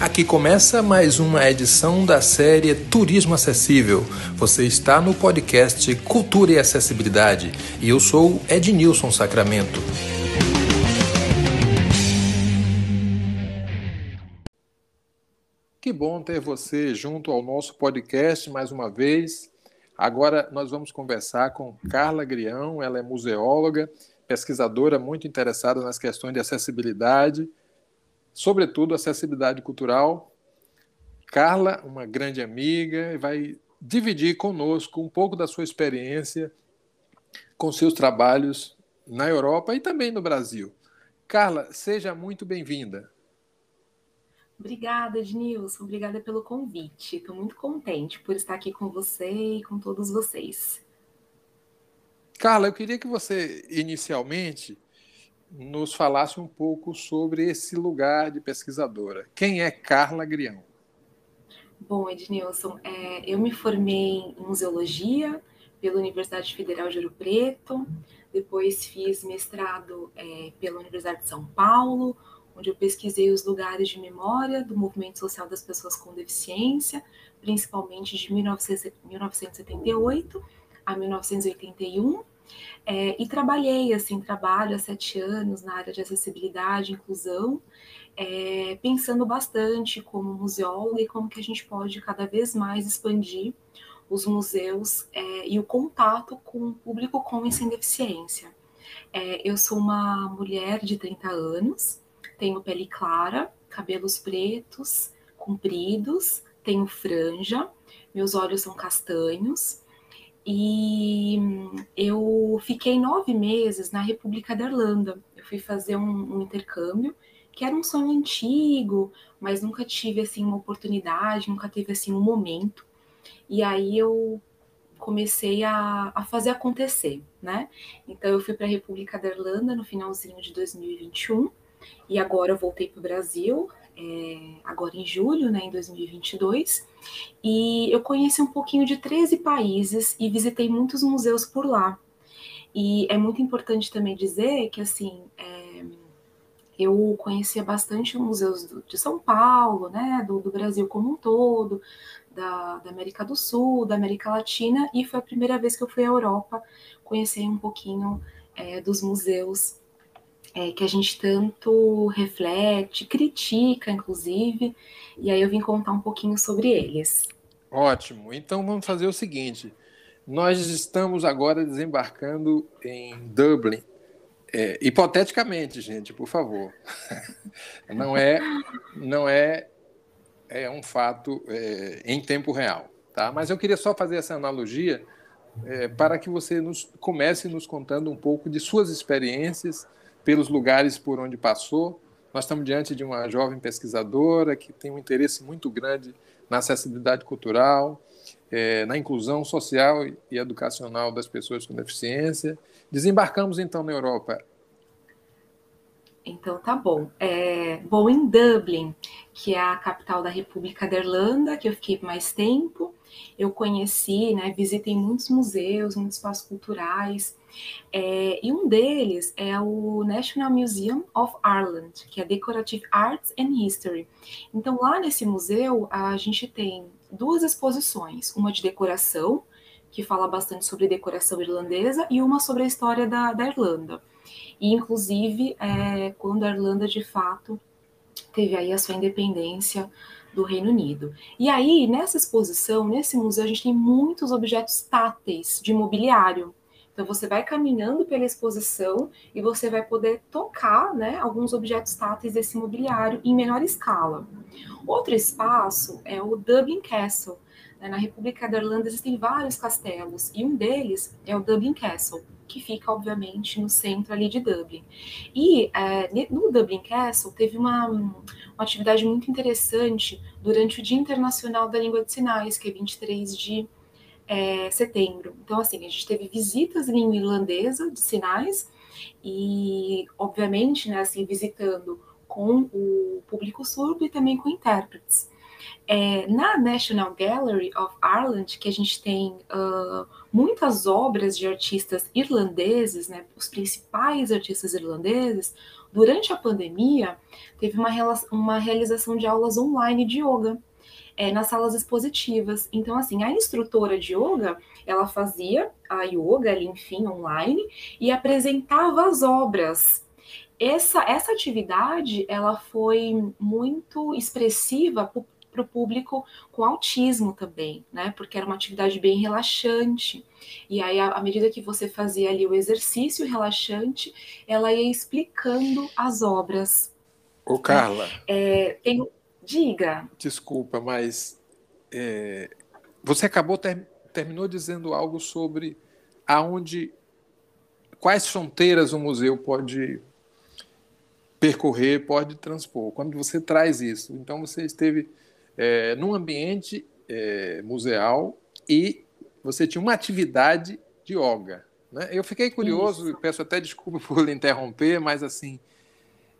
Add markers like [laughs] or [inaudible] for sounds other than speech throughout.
Aqui começa mais uma edição da série Turismo Acessível. Você está no podcast Cultura e Acessibilidade e eu sou Ednilson Sacramento. Que bom ter você junto ao nosso podcast mais uma vez. Agora nós vamos conversar com Carla Grião, ela é museóloga, pesquisadora muito interessada nas questões de acessibilidade sobretudo acessibilidade cultural. Carla, uma grande amiga, vai dividir conosco um pouco da sua experiência com seus trabalhos na Europa e também no Brasil. Carla, seja muito bem-vinda. Obrigada, Ednilson. Obrigada pelo convite. Estou muito contente por estar aqui com você e com todos vocês. Carla, eu queria que você, inicialmente, nos falasse um pouco sobre esse lugar de pesquisadora. Quem é Carla Grião? Bom, Ednilson, é, eu me formei em museologia pela Universidade Federal de Ouro Preto, depois fiz mestrado é, pela Universidade de São Paulo, onde eu pesquisei os lugares de memória do movimento social das pessoas com deficiência, principalmente de 1978 a 1981, é, e trabalhei, assim, trabalho há sete anos na área de acessibilidade e inclusão, é, pensando bastante como museóloga e como que a gente pode cada vez mais expandir os museus é, e o contato com o público com e sem deficiência. É, eu sou uma mulher de 30 anos, tenho pele clara, cabelos pretos, compridos, tenho franja, meus olhos são castanhos, e eu fiquei nove meses na República da Irlanda. Eu fui fazer um, um, intercâmbio, que era um sonho antigo, mas nunca tive assim uma oportunidade, nunca teve assim um momento. E aí eu comecei a, a fazer acontecer, né? Então eu fui para a República da Irlanda no finalzinho de 2021 e agora eu voltei para o Brasil é, agora em julho, né, em 2022, e eu conheci um pouquinho de 13 países e visitei muitos museus por lá. E é muito importante também dizer que, assim, é, eu conhecia bastante museus do, de São Paulo, né, do, do Brasil como um todo, da, da, América do Sul, da América Latina, e foi a primeira vez que eu fui à Europa conhecer um pouquinho é, dos museus é, que a gente tanto reflete, critica, inclusive, e aí eu vim contar um pouquinho sobre eles. Ótimo. Então vamos fazer o seguinte: nós estamos agora desembarcando em Dublin. É, hipoteticamente, gente, por favor. [laughs] Não é, não é, é um fato é, em tempo real, tá? Mas eu queria só fazer essa analogia é, para que você nos comece nos contando um pouco de suas experiências pelos lugares por onde passou. Nós estamos diante de uma jovem pesquisadora que tem um interesse muito grande na acessibilidade cultural, é, na inclusão social e educacional das pessoas com deficiência. Desembarcamos então na Europa. Então tá bom. É, bom, em Dublin, que é a capital da República da Irlanda, que eu fiquei mais tempo, eu conheci, né, visitei muitos museus, muitos espaços culturais, é, e um deles é o National Museum of Ireland, que é Decorative Arts and History. Então, lá nesse museu, a gente tem duas exposições, uma de decoração, que fala bastante sobre decoração irlandesa, e uma sobre a história da, da Irlanda. E, inclusive, é, quando a Irlanda, de fato, teve aí a sua independência do Reino Unido. E aí, nessa exposição, nesse museu, a gente tem muitos objetos táteis de mobiliário. Então você vai caminhando pela exposição e você vai poder tocar né, alguns objetos táteis desse mobiliário em menor escala. Outro espaço é o Dublin Castle. Né, na República da Irlanda existem vários castelos e um deles é o Dublin Castle, que fica obviamente no centro ali de Dublin. E é, no Dublin Castle teve uma, uma atividade muito interessante durante o Dia Internacional da Língua de Sinais, que é 23 de é, setembro. Então, assim, a gente teve visitas em língua irlandesa de sinais e, obviamente, né, assim, visitando com o público surdo e também com intérpretes. É, na National Gallery of Ireland, que a gente tem uh, muitas obras de artistas irlandeses, né, os principais artistas irlandeses, durante a pandemia, teve uma, uma realização de aulas online de yoga. É, nas salas expositivas. Então, assim, a instrutora de yoga, ela fazia a yoga ali, enfim, online, e apresentava as obras essa, essa atividade ela foi muito expressiva para o público com autismo também, né? Porque era uma atividade bem relaxante. E aí, à medida que você fazia ali o exercício relaxante, ela ia explicando as obras. Ô, Carla. É, tem... Diga. Desculpa, mas é, você acabou ter, terminou dizendo algo sobre aonde quais fronteiras o museu pode percorrer, pode transpor. Quando você traz isso, então você esteve é, num ambiente é, museal e você tinha uma atividade de yoga. Né? Eu fiquei curioso isso. e peço até desculpa [laughs] por lhe interromper, mas assim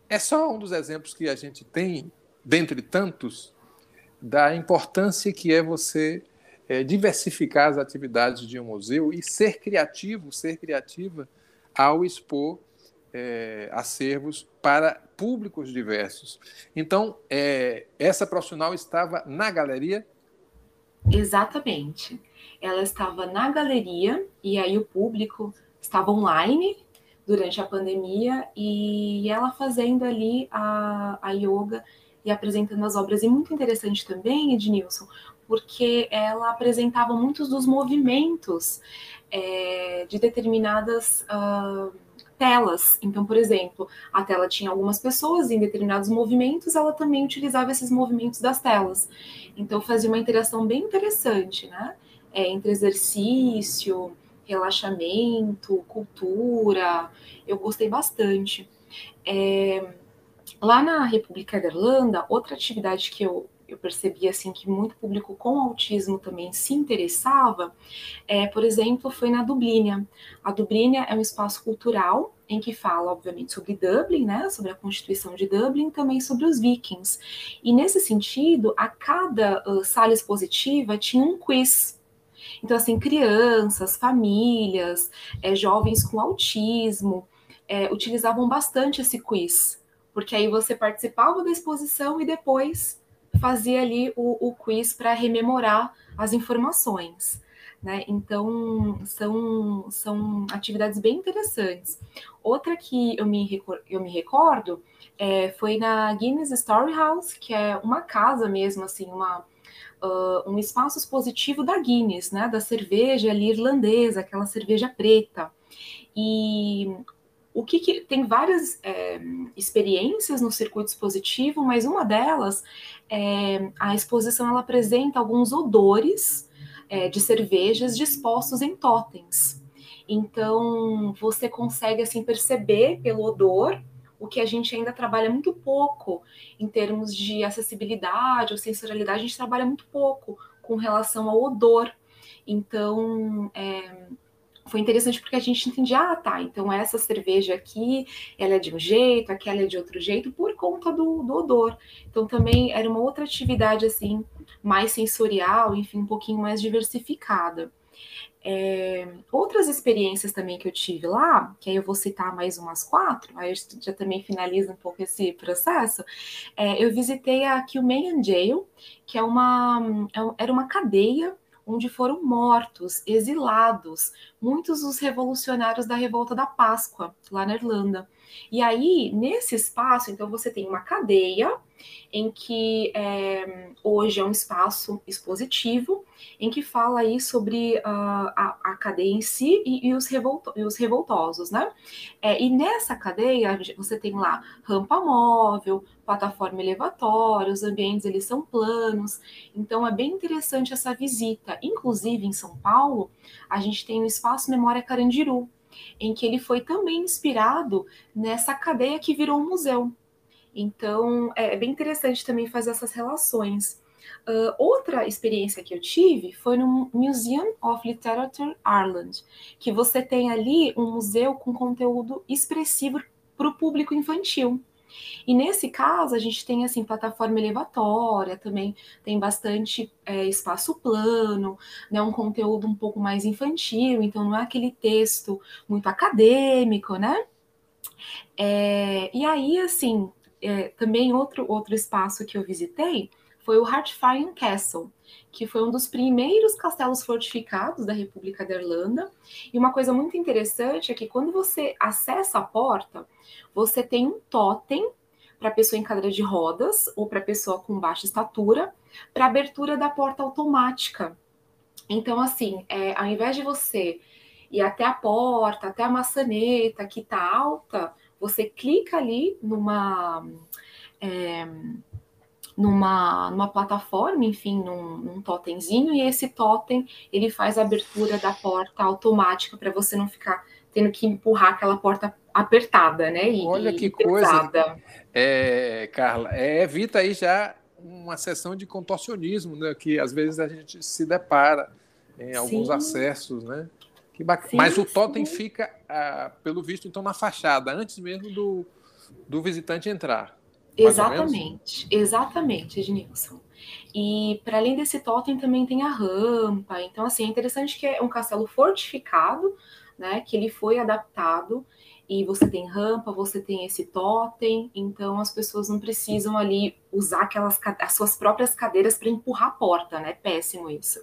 é só um dos exemplos que a gente tem, dentre tantos, da importância que é você é, diversificar as atividades de um museu e ser criativo, ser criativa ao expor é, acervos para públicos diversos. Então, é, essa profissional estava na galeria? Exatamente. Ela estava na galeria e aí o público estava online durante a pandemia e ela fazendo ali a, a yoga e apresentando as obras. E muito interessante também, Ednilson, porque ela apresentava muitos dos movimentos é, de determinadas. Uh, telas. Então, por exemplo, a tela tinha algumas pessoas em determinados movimentos, ela também utilizava esses movimentos das telas. Então, fazia uma interação bem interessante, né? É, entre exercício, relaxamento, cultura. Eu gostei bastante. É, lá na República da Irlanda, outra atividade que eu eu percebi assim que muito público com autismo também se interessava, é, por exemplo, foi na Dublínia. A Dublínia é um espaço cultural em que fala, obviamente, sobre Dublin, né, sobre a Constituição de Dublin, também sobre os vikings. E nesse sentido, a cada uh, sala expositiva tinha um quiz. Então, assim, crianças, famílias, é, jovens com autismo é, utilizavam bastante esse quiz, porque aí você participava da exposição e depois fazia ali o, o quiz para rememorar as informações. Né? Então, são, são atividades bem interessantes. Outra que eu me, eu me recordo é, foi na Guinness Story House, que é uma casa mesmo, assim, uma, uh, um espaço expositivo da Guinness, né? da cerveja ali irlandesa, aquela cerveja preta. E o que, que tem várias é, experiências no circuito expositivo, mas uma delas é a exposição ela apresenta alguns odores é, de cervejas dispostos em totens. Então você consegue assim perceber pelo odor o que a gente ainda trabalha muito pouco em termos de acessibilidade ou sensorialidade, a gente trabalha muito pouco com relação ao odor. Então, é, foi interessante porque a gente entendia, ah, tá, então essa cerveja aqui, ela é de um jeito, aquela é de outro jeito, por conta do, do odor. Então também era uma outra atividade, assim, mais sensorial, enfim, um pouquinho mais diversificada. É, outras experiências também que eu tive lá, que aí eu vou citar mais umas quatro, aí já também finaliza um pouco esse processo. É, eu visitei a Kilmainham Jail, que é uma, é era uma cadeia onde foram mortos, exilados, muitos dos revolucionários da Revolta da Páscoa, lá na Irlanda. E aí, nesse espaço, então, você tem uma cadeia em que é, hoje é um espaço expositivo, em que fala aí sobre uh, a, a, cadeia em si e, e, os, revolto, e os, revoltosos, né? É, e nessa cadeia, você tem lá rampa móvel, plataforma elevatória, os ambientes eles são planos, então é bem interessante essa visita. Inclusive, em São Paulo, a gente tem o Espaço Memória Carandiru, em que ele foi também inspirado nessa cadeia que virou um museu. Então, é, é bem interessante também fazer essas relações. Uh, outra experiência que eu tive foi no Museum of Literature Ireland, que você tem ali um museu com conteúdo expressivo para o público infantil. E nesse caso, a gente tem assim plataforma elevatória, também tem bastante é, espaço plano, né, um conteúdo um pouco mais infantil, então não é aquele texto muito acadêmico, né? É, e aí, assim, é, também outro, outro espaço que eu visitei foi o Hartfire Castle, que foi um dos primeiros castelos fortificados da República da Irlanda. E uma coisa muito interessante é que quando você acessa a porta, você tem um totem para pessoa em cadeira de rodas ou para pessoa com baixa estatura, para abertura da porta automática. Então, assim, é, ao invés de você ir até a porta, até a maçaneta que está alta, você clica ali numa. É, numa, numa plataforma, enfim, num, num totemzinho, e esse totem ele faz a abertura da porta automática para você não ficar tendo que empurrar aquela porta apertada, né? E, Olha que pesada. coisa, é, Carla, é, evita aí já uma sessão de contorcionismo, né, que às vezes a gente se depara em alguns sim. acessos, né? Que bacana. Sim, Mas o totem sim. fica, ah, pelo visto, então na fachada, antes mesmo do, do visitante entrar. Exatamente, exatamente, Ednilson. E para além desse totem também tem a rampa. Então, assim, é interessante que é um castelo fortificado, né? Que ele foi adaptado e você tem rampa, você tem esse totem, então as pessoas não precisam ali usar aquelas as suas próprias cadeiras para empurrar a porta, né? Péssimo isso.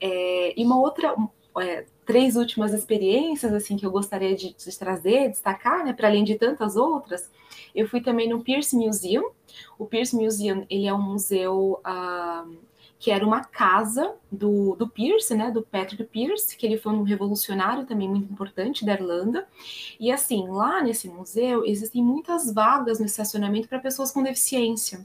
É, e uma outra, é, três últimas experiências assim que eu gostaria de, de trazer, destacar, né? Para além de tantas outras eu fui também no Pierce Museum. O Pierce Museum, ele é um museu uh, que era uma casa do, do Pierce, né, do Patrick Pierce, que ele foi um revolucionário também muito importante da Irlanda. E assim, lá nesse museu existem muitas vagas no estacionamento para pessoas com deficiência.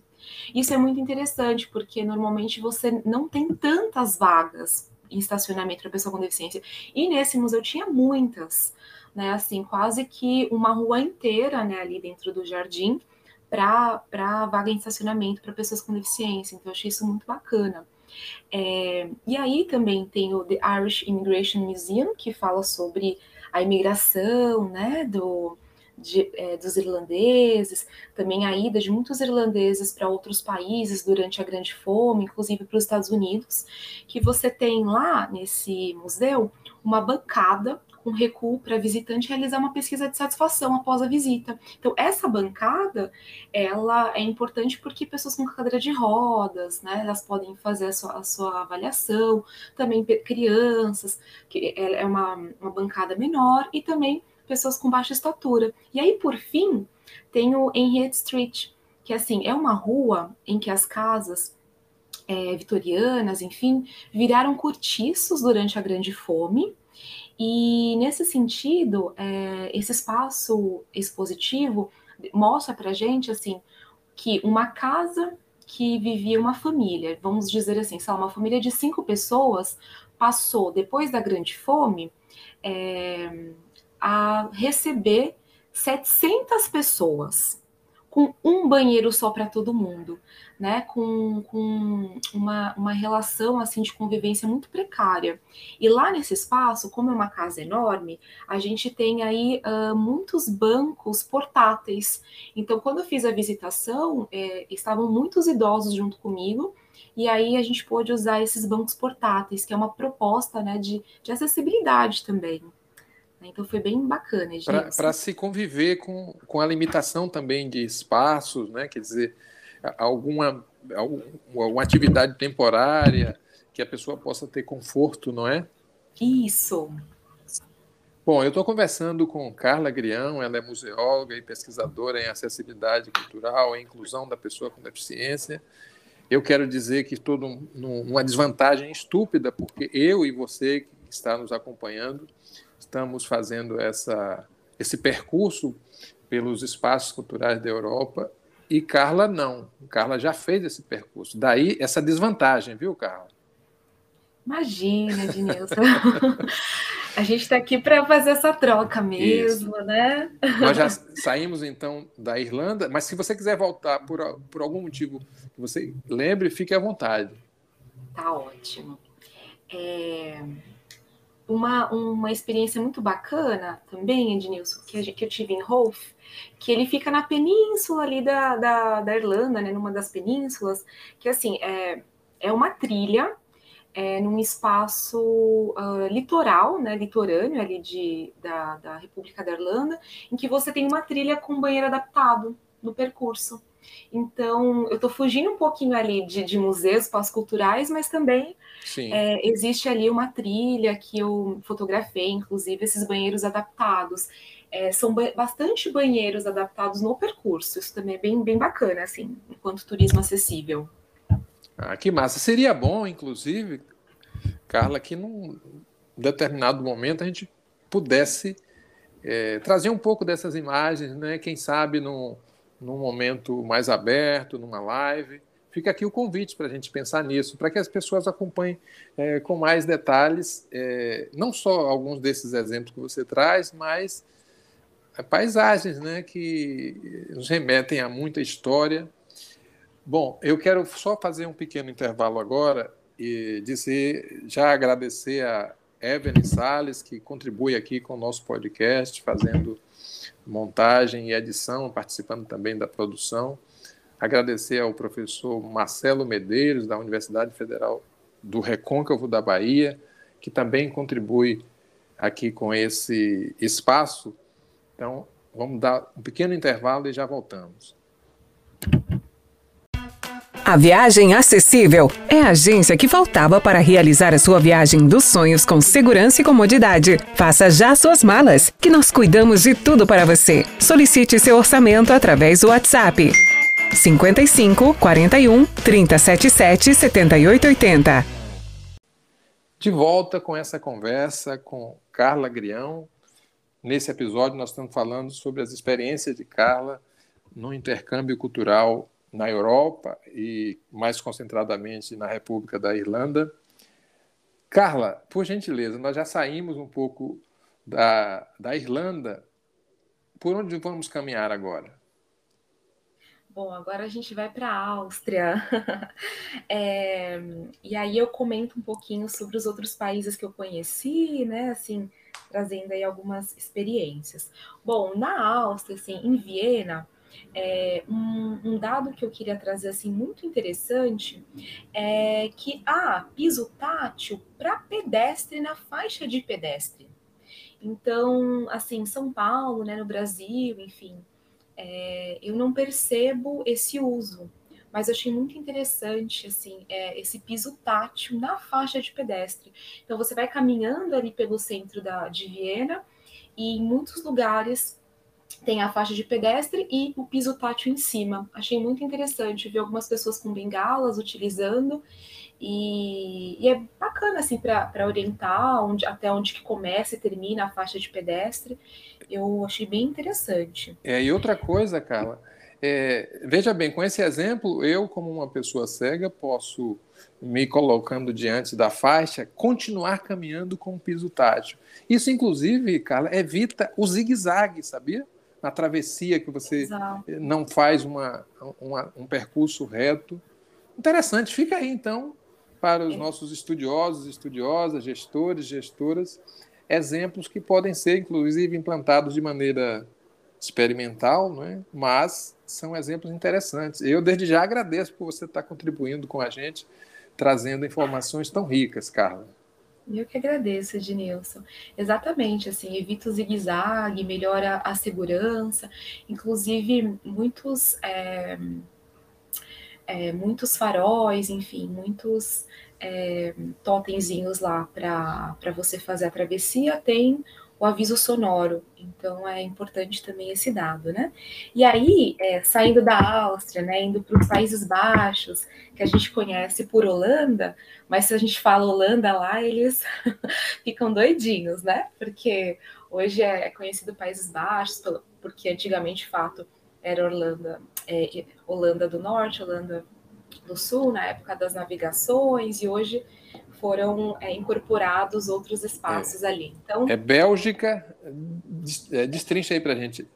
Isso é muito interessante, porque normalmente você não tem tantas vagas em estacionamento para pessoa com deficiência. E nesse museu tinha muitas né? Assim, quase que uma rua inteira, né, ali dentro do jardim, para vaga em estacionamento para pessoas com deficiência. Então, eu achei isso muito bacana. É, e aí também tem o The Irish Immigration Museum, que fala sobre a imigração, né, do, de, é, dos irlandeses, também a ida de muitos irlandeses para outros países durante a Grande Fome, inclusive para os Estados Unidos, que você tem lá nesse museu uma bancada um recuo para visitante realizar uma pesquisa de satisfação após a visita. Então, essa bancada, ela é importante porque pessoas com cadeira de rodas, né, elas podem fazer a sua, a sua avaliação, também crianças, que é, é uma, uma bancada menor, e também pessoas com baixa estatura. E aí, por fim, tem o Henriette Street, que assim, é uma rua em que as casas é, vitorianas, enfim, viraram cortiços durante a Grande Fome, e nesse sentido, é, esse espaço expositivo mostra para gente assim que uma casa que vivia uma família, vamos dizer assim, só uma família de cinco pessoas passou depois da grande fome é, a receber 700 pessoas com um banheiro só para todo mundo né, com, com uma, uma relação assim de convivência muito precária. E lá nesse espaço, como é uma casa enorme, a gente tem aí uh, muitos bancos portáteis. Então, quando eu fiz a visitação, é, estavam muitos idosos junto comigo, e aí a gente pôde usar esses bancos portáteis, que é uma proposta né, de, de acessibilidade também. Então foi bem bacana. Para se conviver com, com a limitação também de espaços, né? Quer dizer, alguma, alguma atividade temporária que a pessoa possa ter conforto, não é? Isso. Bom, eu estou conversando com Carla Grião, ela é museóloga e pesquisadora em acessibilidade cultural e inclusão da pessoa com deficiência. Eu quero dizer que estou numa desvantagem estúpida, porque eu e você que está nos acompanhando estamos fazendo essa, esse percurso pelos espaços culturais da Europa e Carla não. Carla já fez esse percurso. Daí essa desvantagem, viu, Carla? Imagina, Ednilson. [laughs] a gente está aqui para fazer essa troca mesmo, Isso. né? Nós já saímos então da Irlanda, mas se você quiser voltar por, por algum motivo que você lembre, fique à vontade. Tá ótimo. É uma, uma experiência muito bacana também, Ednilson, que, que eu tive em Rolf, que ele fica na península ali da, da, da Irlanda, né, numa das penínsulas, que assim, é, é uma trilha é, num espaço uh, litoral, né, litorâneo ali de, da, da República da Irlanda, em que você tem uma trilha com banheiro adaptado no percurso. Então, eu estou fugindo um pouquinho ali de, de museus pós-culturais, mas também é, existe ali uma trilha que eu fotografei, inclusive esses banheiros adaptados. É, são ba bastante banheiros adaptados no percurso, isso também é bem, bem bacana, assim, enquanto turismo acessível. Ah, que massa. Seria bom, inclusive, Carla, que num determinado momento a gente pudesse é, trazer um pouco dessas imagens, né? Quem sabe num, num momento mais aberto, numa live. Fica aqui o convite para a gente pensar nisso, para que as pessoas acompanhem é, com mais detalhes, é, não só alguns desses exemplos que você traz, mas é, paisagens né, que nos remetem a muita história. Bom, eu quero só fazer um pequeno intervalo agora e dizer, já agradecer a Evelyn Sales, que contribui aqui com o nosso podcast, fazendo montagem e edição, participando também da produção. Agradecer ao professor Marcelo Medeiros, da Universidade Federal do Recôncavo da Bahia, que também contribui aqui com esse espaço. Então, vamos dar um pequeno intervalo e já voltamos. A Viagem Acessível é a agência que faltava para realizar a sua viagem dos sonhos com segurança e comodidade. Faça já suas malas, que nós cuidamos de tudo para você. Solicite seu orçamento através do WhatsApp. 55 41 377 7880. De volta com essa conversa com Carla Grião. Nesse episódio, nós estamos falando sobre as experiências de Carla no intercâmbio cultural na Europa e mais concentradamente na República da Irlanda. Carla, por gentileza, nós já saímos um pouco da, da Irlanda. Por onde vamos caminhar agora? Bom, agora a gente vai para a Áustria. [laughs] é, e aí eu comento um pouquinho sobre os outros países que eu conheci, né? Assim, trazendo aí algumas experiências. Bom, na Áustria, assim, em Viena, é, um, um, dado que eu queria trazer assim muito interessante é que há ah, piso tátil para pedestre na faixa de pedestre. Então, assim, São Paulo, né, no Brasil, enfim, é, eu não percebo esse uso, mas achei muito interessante assim é, esse piso tátil na faixa de pedestre. Então, você vai caminhando ali pelo centro da, de Viena e em muitos lugares tem a faixa de pedestre e o piso tátil em cima. Achei muito interessante ver algumas pessoas com bengalas utilizando e, e é bacana assim para orientar onde, até onde que começa e termina a faixa de pedestre. Eu achei bem interessante. É, e outra coisa, Carla, é, veja bem, com esse exemplo, eu, como uma pessoa cega, posso, me colocando diante da faixa, continuar caminhando com o piso tátil. Isso, inclusive, Carla, evita o zigue-zague, sabia? Na travessia que você Exato. não faz uma, uma, um percurso reto. Interessante, fica aí então para os é. nossos estudiosos, estudiosas, gestores, gestoras, exemplos que podem ser inclusive implantados de maneira experimental, não é? mas são exemplos interessantes. Eu desde já agradeço por você estar contribuindo com a gente, trazendo informações tão ricas, Carla. Eu que agradeço, Ednilson. Exatamente, assim, evita o zigue-zague, melhora a segurança, inclusive muitos, é, é, muitos faróis, enfim, muitos é, totemzinhos lá para você fazer a travessia, tem o aviso sonoro. Então é importante também esse dado, né? E aí, é, saindo da Áustria, né, indo para os Países Baixos, que a gente conhece por Holanda, mas se a gente fala Holanda lá, eles [laughs] ficam doidinhos, né? Porque hoje é conhecido Países Baixos, porque antigamente, de fato, era Holanda, é, Holanda do Norte, Holanda do Sul, na época das navegações, e hoje foram é, incorporados outros espaços é. ali. Então, é Bélgica, é, destrincha aí para a gente.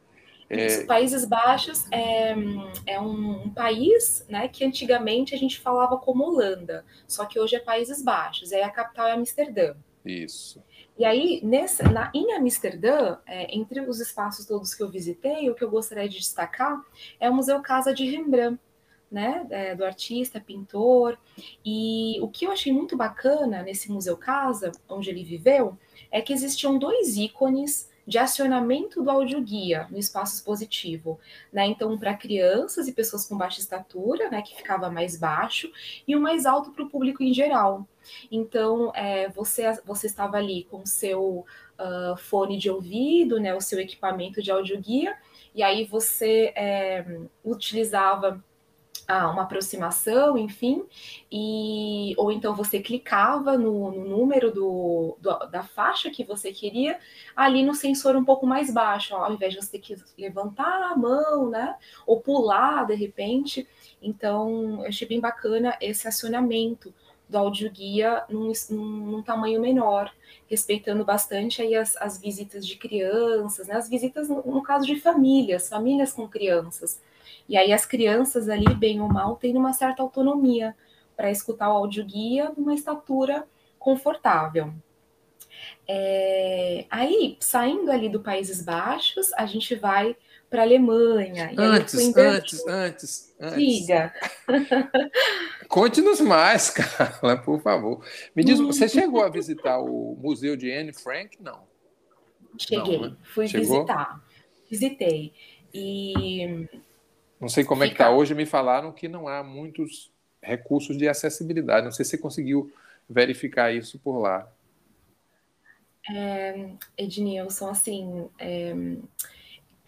É... Os Países Baixos é, é um, um, país né, que antigamente a gente falava como Holanda, só que hoje é Países Baixos, aí a capital é Amsterdã. Isso. E aí, nessa, na, em Amsterdã, é, entre os espaços todos que eu visitei, o que eu gostaria de destacar é o Museu Casa de Rembrandt, né, é, do artista, pintor. E o que eu achei muito bacana nesse Museu Casa, onde ele viveu, é que existiam dois ícones de acionamento do audioguia no espaço expositivo, né? Então, para crianças e pessoas com baixa estatura, né, que ficava mais baixo, e o mais alto para o público em geral. Então, é, você, você estava ali com o seu uh, fone de ouvido, né, o seu equipamento de audioguia, e aí você é, utilizava uma aproximação, enfim, e ou então você clicava no, no número do, do, da faixa que você queria ali no sensor um pouco mais baixo, ó, ao invés de você ter que levantar a mão, né, ou pular de repente. Então, eu achei bem bacana esse acionamento do audioguia num, num tamanho menor, respeitando bastante aí as, as visitas de crianças, né, as visitas, no, no caso de famílias, famílias com crianças e aí as crianças ali, bem ou mal, têm uma certa autonomia para escutar o audioguia numa estatura confortável. É, aí, saindo ali do Países Baixos, a gente vai para a Alemanha. Antes, antes, antes, antes. Diga. [laughs] Conte-nos mais, [laughs] Carla, por favor. Me diz, você chegou a visitar o Museu de Anne Frank? Não. Cheguei, Não, né? fui chegou? visitar. Visitei. E não sei como Fica... é que está hoje, me falaram que não há muitos recursos de acessibilidade. Não sei se você conseguiu verificar isso por lá. É, Ednilson, assim, é,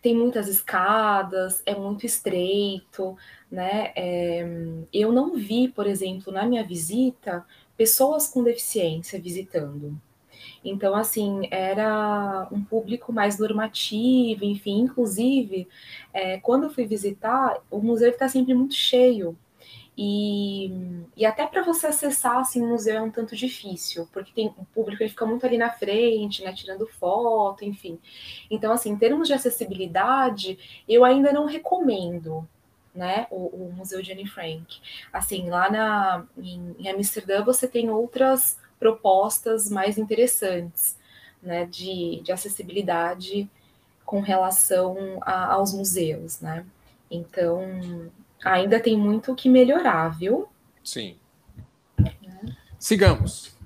tem muitas escadas, é muito estreito, né? É, eu não vi, por exemplo, na minha visita, pessoas com deficiência visitando. Então, assim, era um público mais normativo, enfim, inclusive, é, quando eu fui visitar, o museu está sempre muito cheio. E, e até para você acessar assim, o museu é um tanto difícil, porque tem o público ele fica muito ali na frente, né, tirando foto, enfim. Então, assim, em termos de acessibilidade, eu ainda não recomendo, né, o, o Museu de Anne Frank. Assim, lá na, em, em Amsterdã você tem outras propostas mais interessantes né, de, de acessibilidade com relação a, aos museus, né? Então, ainda tem muito o que melhorar, viu? Sim. É. Sigamos.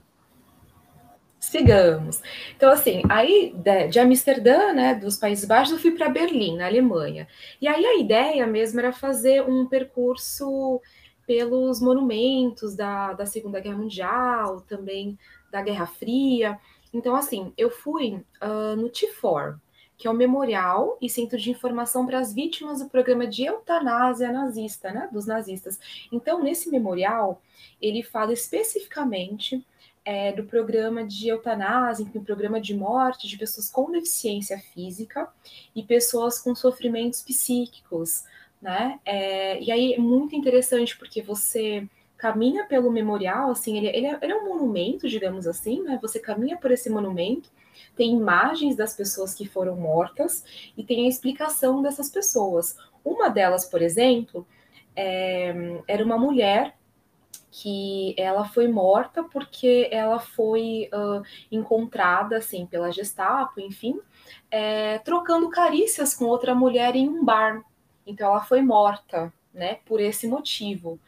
Sigamos. Então, assim, aí de, de Amsterdã, né, dos Países Baixos, eu fui para Berlim, na Alemanha. E aí a ideia mesmo era fazer um percurso pelos monumentos da, da Segunda Guerra Mundial, também da Guerra Fria. Então, assim, eu fui uh, no TIFOR, que é o Memorial e Centro de Informação para as Vítimas do Programa de Eutanásia Nazista, né, dos nazistas. Então, nesse memorial, ele fala especificamente é, do programa de eutanásia, enfim, programa de morte de pessoas com deficiência física e pessoas com sofrimentos psíquicos, né? É, e aí é muito interessante porque você caminha pelo memorial, assim, ele, ele, é, ele, é, um monumento, digamos assim, né? Você caminha por esse monumento, tem imagens das pessoas que foram mortas e tem a explicação dessas pessoas. Uma delas, por exemplo, é, era uma mulher que ela foi morta porque ela foi uh, encontrada, assim, pela Gestapo, enfim, é, trocando carícias com outra mulher em um bar. Então ela foi morta, né, por esse motivo.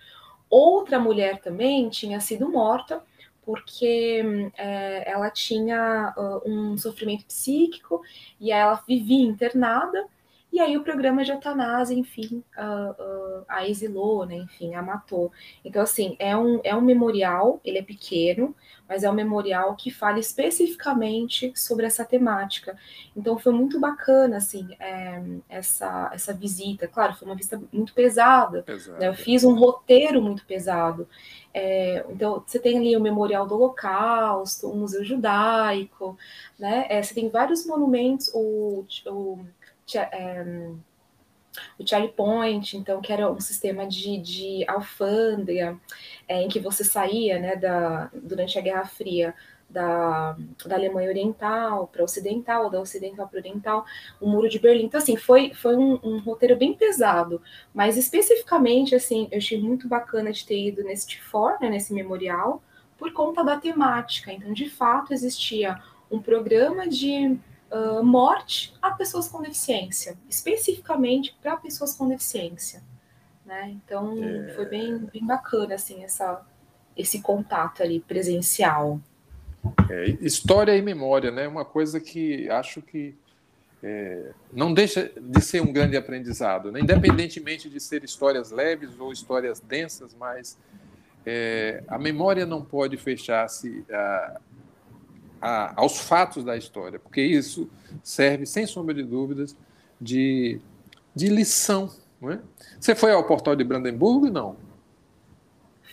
Outra mulher também tinha sido morta porque é, ela tinha uh, um sofrimento psíquico e ela vivia internada e aí o programa de eutanásia, enfim, uh, a exilou, né? Enfim, a matou. Então, assim, é um, é um memorial, ele é pequeno, mas é um memorial que fala especificamente sobre essa temática. Então, foi muito bacana, assim, é, essa, essa visita. Claro, foi uma visita muito pesada. Né? Eu fiz um roteiro muito pesado. É, então, você tem ali o Memorial do Holocausto, o Museu Judaico, né? É, você tem vários monumentos, o, o o Charlie Point, então, que era um sistema de, de alfândega, é, em que você saía, né, da, durante a Guerra Fria, da, da Alemanha Oriental para Ocidental, da Ocidental para Oriental, o Muro de Berlim. Então, assim, foi, foi um, um, roteiro bem pesado, mas especificamente, assim, eu achei muito bacana de ter ido nesse TIFOR, né, nesse memorial, por conta da temática. Então, de fato, existia um programa de uh, morte a pessoas com deficiência, especificamente para pessoas com deficiência. né? Então é... foi bem, bem bacana assim essa, esse contato ali presencial. É, história e memória, né? Uma coisa que acho que é, não deixa de ser um grande aprendizado, né? independentemente de ser histórias leves ou histórias densas, mas é, a memória não pode fechar-se aos fatos da história, porque isso serve, sem sombra de dúvidas, de, de lição. Não é? Você foi ao portal de Brandemburgo? Não.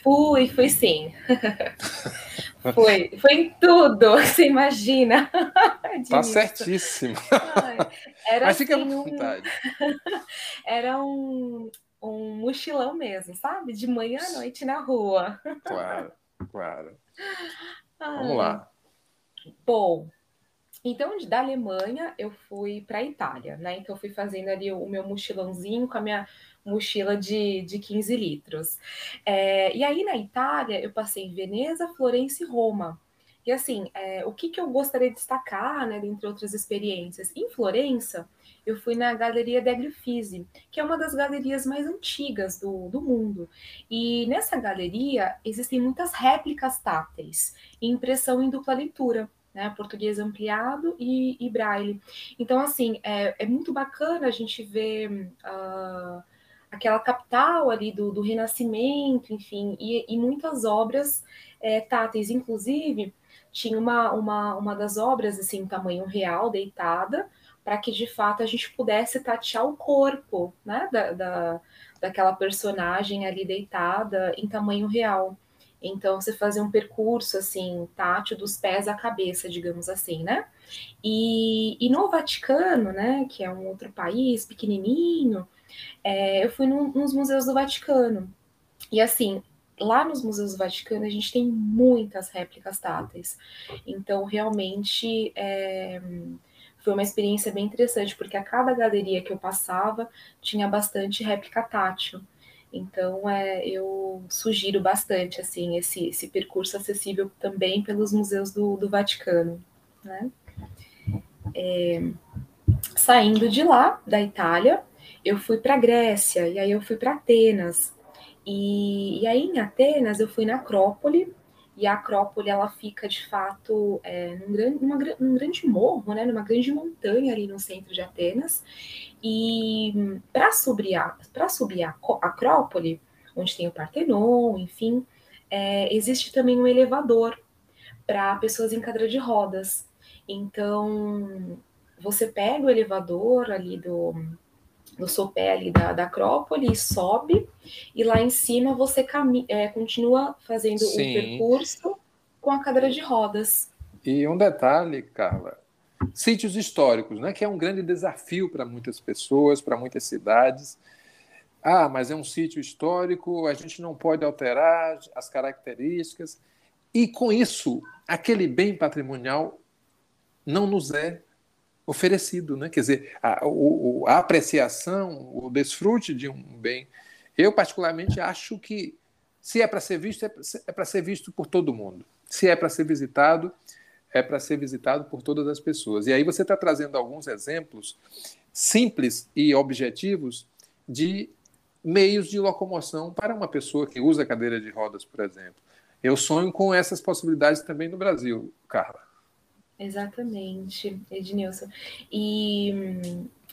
Fui, fui sim. [laughs] foi, foi em tudo, [laughs] você imagina. [laughs] Tá certíssimo. era Mas fica assim, à vontade. Um... Era um, um mochilão mesmo, sabe? De manhã à noite na rua. Claro, claro. Vamos lá. Bom, então, da Alemanha, eu fui para a Itália, né? Então, eu fui fazendo ali o meu mochilãozinho com a minha mochila de, de 15 litros. É, e aí, na Itália, eu passei em Veneza, Florença e Roma. E assim, é, o que, que eu gostaria de destacar, né, dentre outras experiências? Em Florença, eu fui na Galeria degli Uffizi, que é uma das galerias mais antigas do, do mundo. E nessa galeria existem muitas réplicas táteis e impressão em dupla leitura né? Português ampliado e, e braille. Então, assim, é, é, muito bacana a gente ver uh, aquela capital ali do, do Renascimento, enfim, e, e muitas obras é, táteis, inclusive tinha uma, uma, uma das obras assim, em tamanho real, deitada, para que de fato a gente pudesse tatear o corpo né, da, da, daquela personagem ali deitada em tamanho real. Então, você fazer um percurso, assim, tátil dos pés à cabeça, digamos assim, né? E, e no Vaticano, né, que é um outro país pequenininho, é, eu fui num, nos museus do Vaticano. E, assim, lá nos museus do Vaticano a gente tem muitas réplicas táteis. Então, realmente, é, foi uma experiência bem interessante, porque a cada galeria que eu passava tinha bastante réplica tátil. Então, é, eu sugiro bastante assim esse, esse percurso acessível também pelos museus do, do Vaticano. Né? É, saindo de lá, da Itália, eu fui para Grécia, e aí eu fui para Atenas. E, e aí em Atenas eu fui na Acrópole, e a Acrópole ela fica de fato é, num, grande, numa, num grande morro, né, numa grande montanha ali no centro de Atenas. E para subir, a, subir a Acrópole, onde tem o Partenon, enfim, é, existe também um elevador para pessoas em cadeira de rodas. Então, você pega o elevador ali do, no sopé ali da, da Acrópole e sobe, e lá em cima você cami é, continua fazendo o percurso com a cadeira de rodas. E um detalhe, Carla, sítios históricos, né, que é um grande desafio para muitas pessoas, para muitas cidades. Ah, mas é um sítio histórico, a gente não pode alterar as características. E com isso, aquele bem patrimonial não nos é oferecido, né? Quer dizer, a, o, a apreciação, o desfrute de um bem. Eu, particularmente, acho que se é para ser visto, é para é ser visto por todo mundo. Se é para ser visitado, é para ser visitado por todas as pessoas. E aí você está trazendo alguns exemplos simples e objetivos de meios de locomoção para uma pessoa que usa cadeira de rodas, por exemplo. Eu sonho com essas possibilidades também no Brasil, Carla. Exatamente, Ednilson. E,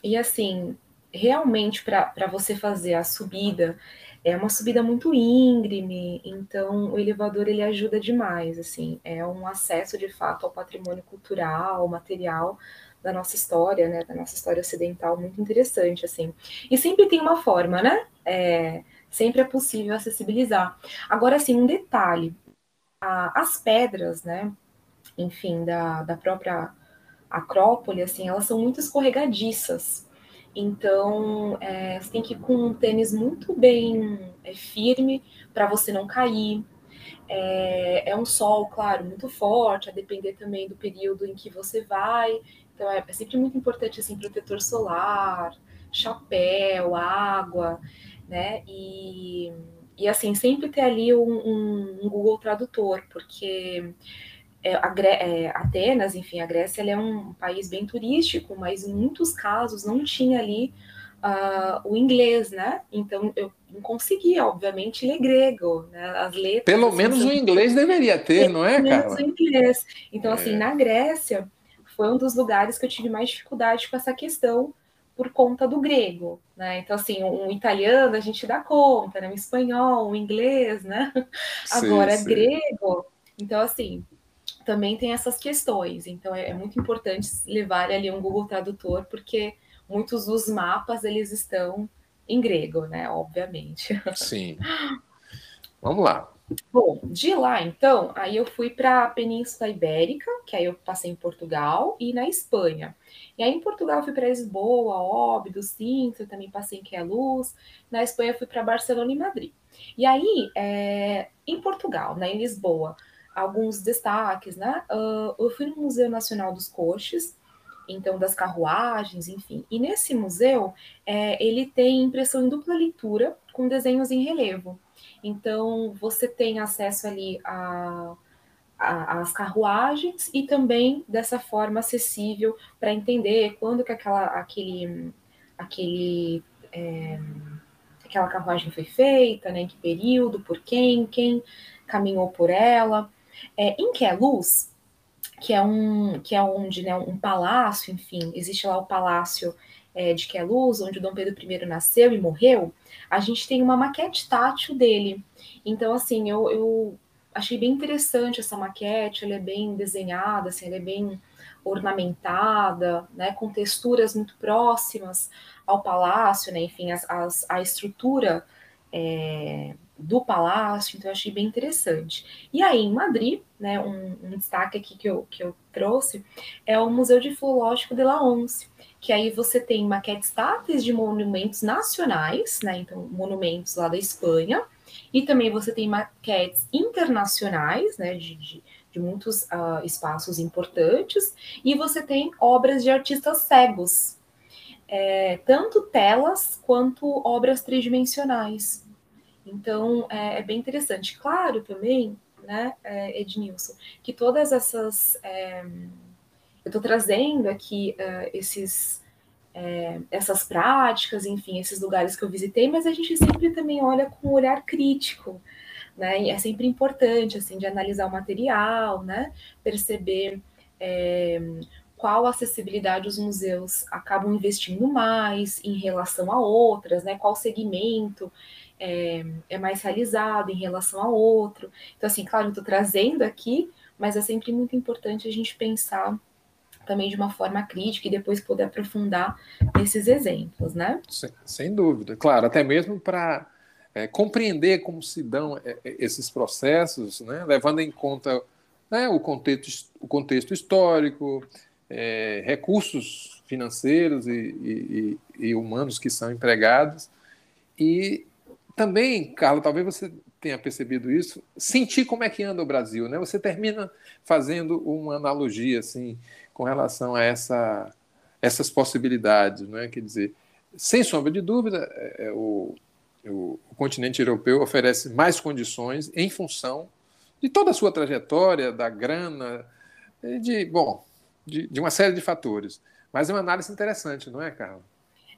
e assim, realmente para você fazer a subida, é uma subida muito íngreme, então o elevador ele ajuda demais, assim, é um acesso de fato ao patrimônio cultural, material da nossa história, né, da nossa história ocidental, muito interessante, assim. E sempre tem uma forma, né? É, sempre é possível acessibilizar. Agora, assim, um detalhe, a, as pedras, né, enfim, da, da própria Acrópole, assim, elas são muito escorregadiças. Então, é, você tem que ir com um tênis muito bem é, firme para você não cair. É, é, um sol, claro, muito forte, a depender também do período em que você vai. Então, é, é sempre muito importante, assim, protetor solar, chapéu, água, né? E, e assim, sempre ter ali um, um, um Google Tradutor, porque é, é, Atenas, enfim, a Grécia é um país bem turístico, mas em muitos casos não tinha ali uh, o inglês, né? Então eu não conseguia, obviamente, ler grego, né? As letras. Pelo assim, menos o inglês deveria ter, não é, cara? Pelo menos o inglês. Então, assim, é. assim, na Grécia foi um dos lugares que eu tive mais dificuldade com essa questão por conta do grego, né? Então, assim, um, italiano a gente dá conta, né? Um espanhol, um inglês, né? [laughs] Sim, Agora, sim. grego. Então, assim, também tem essas questões. Então, é, é muito importante levar ali um Google Tradutor, porque muitos dos mapas eles estão em grego, né? Obviamente. [laughs] Sim. Vamos lá. Bom, de lá então, aí eu fui para a Península Ibérica, que aí eu passei em Portugal e na Espanha. E aí em Portugal eu fui para Lisboa, Óbido, Sintra, também passei em Queluz. Na Espanha eu fui para Barcelona e Madrid. E aí, é, em Portugal, né, em Lisboa, alguns destaques, né? Uh, eu fui no Museu Nacional dos Coches, então das carruagens, enfim. E nesse museu, é, ele tem impressão em dupla leitura com desenhos em relevo. Então você tem acesso ali a, as carruagens e também dessa forma acessível para entender quando que aquela aquele aquele é, aquela carruagem foi feita, né, em que período, por quem, quem caminhou por ela. É, em Queluz, que é um que é onde né, um palácio, enfim, existe lá o palácio é, de Queluz, onde o Dom Pedro I nasceu e morreu. A gente tem uma maquete tátil dele. Então, assim, eu, eu achei bem interessante essa maquete. Ela é bem desenhada, assim, ela é bem ornamentada, né, com texturas muito próximas ao palácio, né, enfim, as, a estrutura é, do palácio, então eu achei bem interessante. E aí, em Madrid, né, um, um, destaque aqui que eu, que eu trouxe é o Museu de Filológico de la Once, que aí você tem maquetes táteis de monumentos nacionais, né, então monumentos lá da Espanha, e também você tem maquetes internacionais, né, de, de, de muitos uh, espaços importantes, e você tem obras de artistas cegos, é, tanto telas quanto obras tridimensionais. Então, é, é bem interessante. Claro também, né, é, Ednilson, que todas essas. É, eu estou trazendo aqui uh, esses, é, essas práticas, enfim, esses lugares que eu visitei, mas a gente sempre também olha com um olhar crítico, né? E é sempre importante, assim, de analisar o material, né? Perceber é, qual acessibilidade os museus acabam investindo mais em relação a outras, né? Qual segmento é, é mais realizado em relação a outro. Então, assim, claro, eu estou trazendo aqui, mas é sempre muito importante a gente pensar também de uma forma crítica e depois poder aprofundar nesses exemplos, né? Sem, sem dúvida, claro, até mesmo para é, compreender como se dão é, é, esses processos, né, levando em conta né, o, contexto, o contexto histórico, é, recursos financeiros e, e, e, humanos que são empregados e também, Carlos, talvez você tenha percebido isso, sentir como é que anda o Brasil, né? Você termina fazendo uma analogia assim com relação a essa, essas possibilidades, não é? Quer dizer, sem sombra de dúvida, é, é o, o, o, continente europeu oferece mais condições em função de toda a sua trajetória, da grana, de bom, de, de uma série de fatores. Mas é uma análise interessante, não é, Carlos?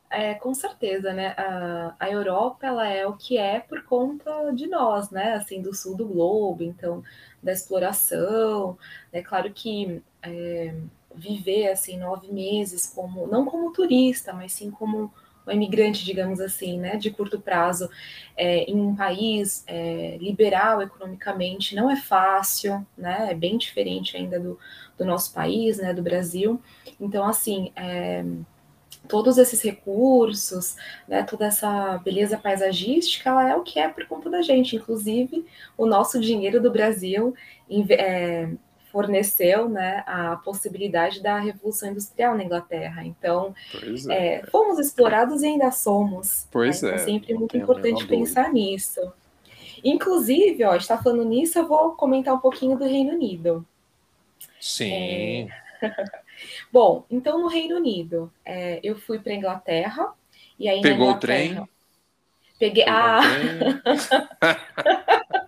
É, com certeza, né? A, a Europa ela é o que é por conta de nós, né? Assim, do sul do globo, então, da exploração. É claro que é, viver assim nove meses como não como turista, mas sim como um imigrante, digamos assim, né, de curto prazo, é, em um país é, liberal economicamente, não é fácil, né, é bem diferente ainda do, do nosso país, né, do Brasil. Então, assim, é, todos esses recursos, né, toda essa beleza paisagística, ela é o que é por conta da gente. Inclusive, o nosso dinheiro do Brasil é, forneceu né, a possibilidade da Revolução Industrial na Inglaterra. Então, é. É, fomos explorados e ainda somos. Pois né? é. Então, é sempre muito importante pensar nisso. Inclusive, ó, está falando nisso, eu vou comentar um pouquinho do Reino Unido. Sim. [laughs] Bom, então no Reino Unido, é, eu fui para Inglaterra e aí pegou o trem. Peguei. Pegou ah. [laughs]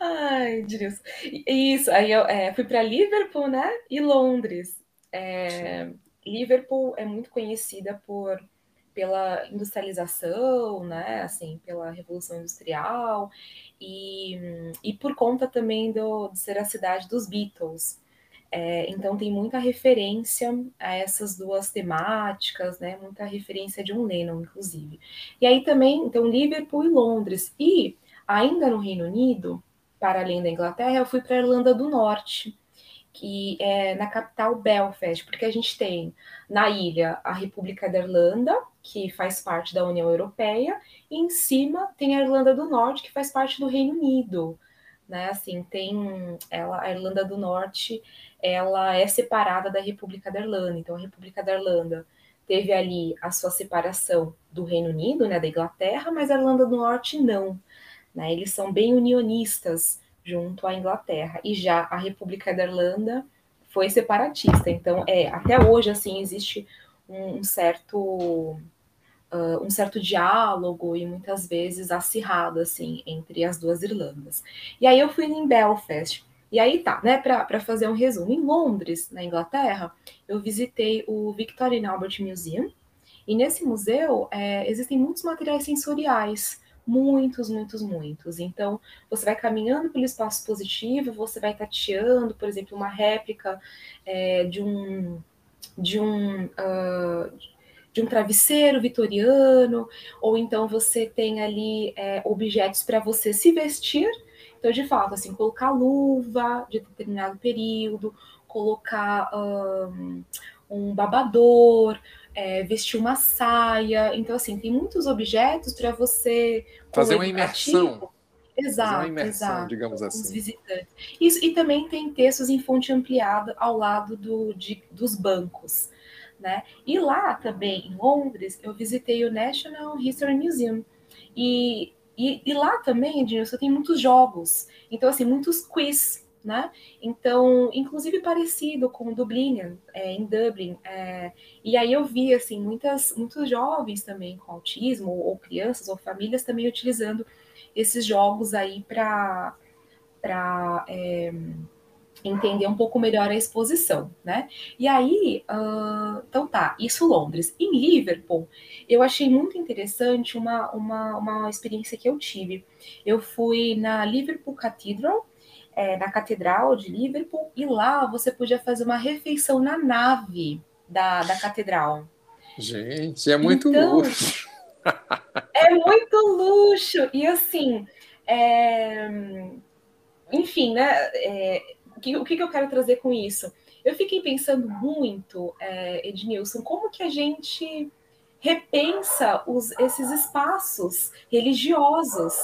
Ai, Dilson. Isso, aí eu é, fui para Liverpool, né? E Londres. É, Liverpool é muito conhecida por pela industrialização, né, assim, pela revolução industrial e, e por conta também do, de ser a cidade dos Beatles. É, então tem muita referência a essas duas temáticas, né, muita referência de um Lennon, inclusive. E aí também, então, Liverpool e Londres. E ainda no Reino Unido, para além da Inglaterra, eu fui para a Irlanda do Norte, que é na capital Belfast, porque a gente tem na ilha a República da Irlanda, que faz parte da União Europeia, e em cima tem a Irlanda do Norte, que faz parte do Reino Unido. Né? Assim, tem ela, a Irlanda do Norte, ela é separada da República da Irlanda. Então, a República da Irlanda teve ali a sua separação do Reino Unido, né, da Inglaterra, mas a Irlanda do Norte não. Né? Eles são bem unionistas junto à Inglaterra. E já a República da Irlanda foi separatista. Então, é, até hoje, assim, existe um, um certo uh, um certo diálogo e muitas vezes acirrado, assim, entre as duas Irlandas. E aí eu fui em Belfast. E aí tá, né, para fazer um resumo. Em Londres, na Inglaterra, eu visitei o Victoria Albert Museum. E nesse museu é, existem muitos materiais sensoriais muitos, muitos, muitos. Então, você vai caminhando pelo espaço positivo, você vai tateando, por exemplo, uma réplica é, de um de um uh, de um travesseiro vitoriano, ou então você tem ali é, objetos para você se vestir. Então, de fato, assim, colocar luva de determinado período, colocar um, um babador, é, vestir uma saia. Então, assim, tem muitos objetos para você. Fazer uma imersão. Exato, uma imersão, exato, digamos assim. Os visitantes. Isso, e também tem textos em fonte ampliada ao lado do, de, dos bancos. Né? E lá também, em Londres, eu visitei o National History Museum. E, e, e lá também, Edilson, tem muitos jogos. Então, assim, muitos quiz né? Então, inclusive parecido com Dublin, é, em Dublin. É, e aí eu vi assim muitas, muitos jovens também com autismo ou crianças ou famílias também utilizando esses jogos aí para entender um pouco melhor a exposição, né? E aí, uh, então tá, isso Londres. Em Liverpool, eu achei muito interessante uma, uma, uma experiência que eu tive. Eu fui na Liverpool Cathedral, é, na Catedral de Liverpool, e lá você podia fazer uma refeição na nave da, da catedral. Gente, é muito então, luxo. [laughs] é muito luxo. E assim, é... enfim, né? É... O, que, o que eu quero trazer com isso? Eu fiquei pensando muito, é, Ednilson, como que a gente repensa os, esses espaços religiosos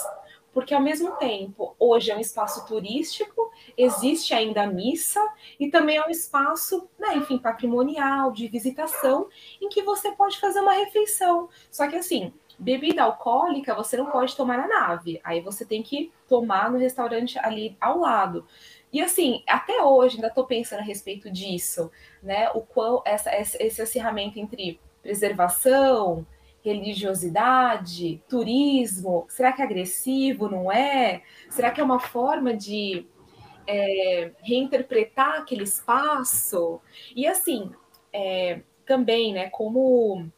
porque ao mesmo tempo, hoje é um espaço turístico, existe ainda a missa e também é um espaço, né, enfim, patrimonial, de visitação, em que você pode fazer uma refeição. Só que assim, bebida alcoólica você não pode tomar na nave, aí você tem que tomar no restaurante ali ao lado. E assim, até hoje ainda estou pensando a respeito disso, né? O qual essa, esse acirramento entre preservação, religiosidade, turismo? Será que é agressivo? Não é? Será que é uma forma de é, reinterpretar aquele espaço? E assim, é, também, né? Como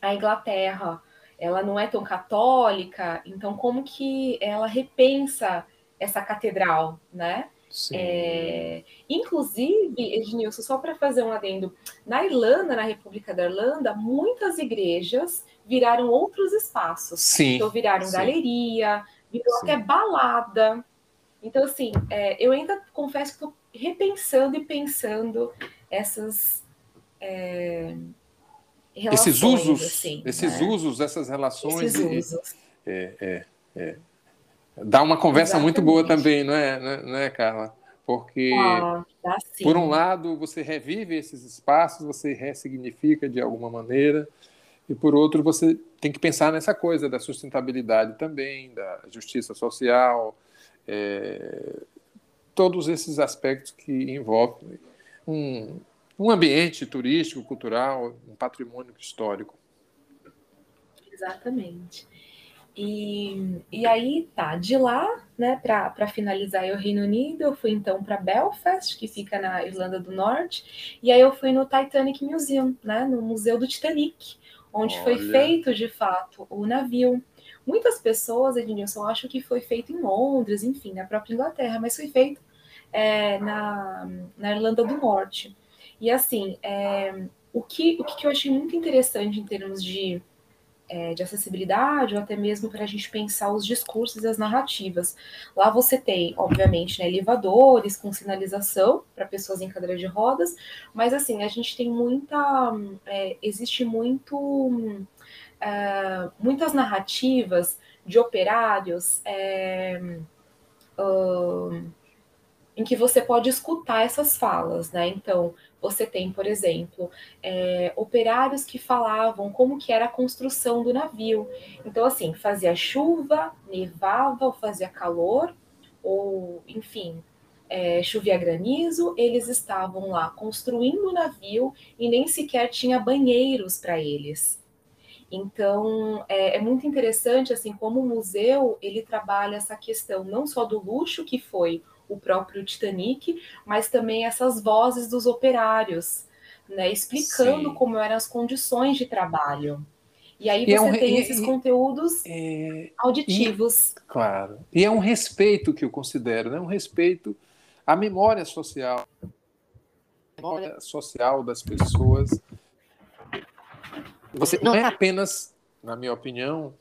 a Inglaterra ela não é tão católica, então como que ela repensa essa catedral, né? É, inclusive, Ednilson, só para fazer um adendo, na Irlanda, na República da Irlanda, muitas igrejas viraram outros espaços. Sim, então, viraram sim. galeria, virou sim. até balada. Então, assim, é, eu ainda confesso que estou repensando e pensando essas. É, esses usos, assim, esses né? usos, essas relações. Esses usos. É, é, é. Dá uma conversa Exatamente. muito boa também, não é, não é, não é Carla? Porque, ah, por um lado, você revive esses espaços, você ressignifica de alguma maneira, e por outro, você tem que pensar nessa coisa da sustentabilidade também, da justiça social, é, todos esses aspectos que envolvem um, um ambiente turístico, cultural, um patrimônio histórico. Exatamente. E, e aí, tá, de lá, né, para finalizar o Reino Unido, eu fui então para Belfast, que fica na Irlanda do Norte, e aí eu fui no Titanic Museum, né, no Museu do Titanic, onde Olha. foi feito de fato o navio. Muitas pessoas, Ednilson, acham que foi feito em Londres, enfim, na própria Inglaterra, mas foi feito é, na, na Irlanda do Norte. E assim, é, o, que, o que eu achei muito interessante em termos de é, de acessibilidade, ou até mesmo para a gente pensar os discursos e as narrativas. Lá você tem, obviamente, né, elevadores com sinalização para pessoas em cadeira de rodas, mas assim, a gente tem muita. É, existe muito. É, muitas narrativas de operários. Uh, em que você pode escutar essas falas, né? Então, você tem, por exemplo, é, operários que falavam como que era a construção do navio. Então, assim, fazia chuva, nevava, ou fazia calor, ou, enfim, é, chovia granizo, eles estavam lá construindo o navio e nem sequer tinha banheiros para eles. Então, é, é, muito interessante, assim, como o museu, ele trabalha essa questão não só do luxo que foi o próprio Titanic, mas também essas vozes dos operários, né, explicando Sim. como eram as condições de trabalho. E aí você é um, tem e, esses e, conteúdos é, auditivos. E, claro. E é um respeito que eu considero, né? um respeito à memória social, à memória social das pessoas. Você não é apenas, na minha opinião,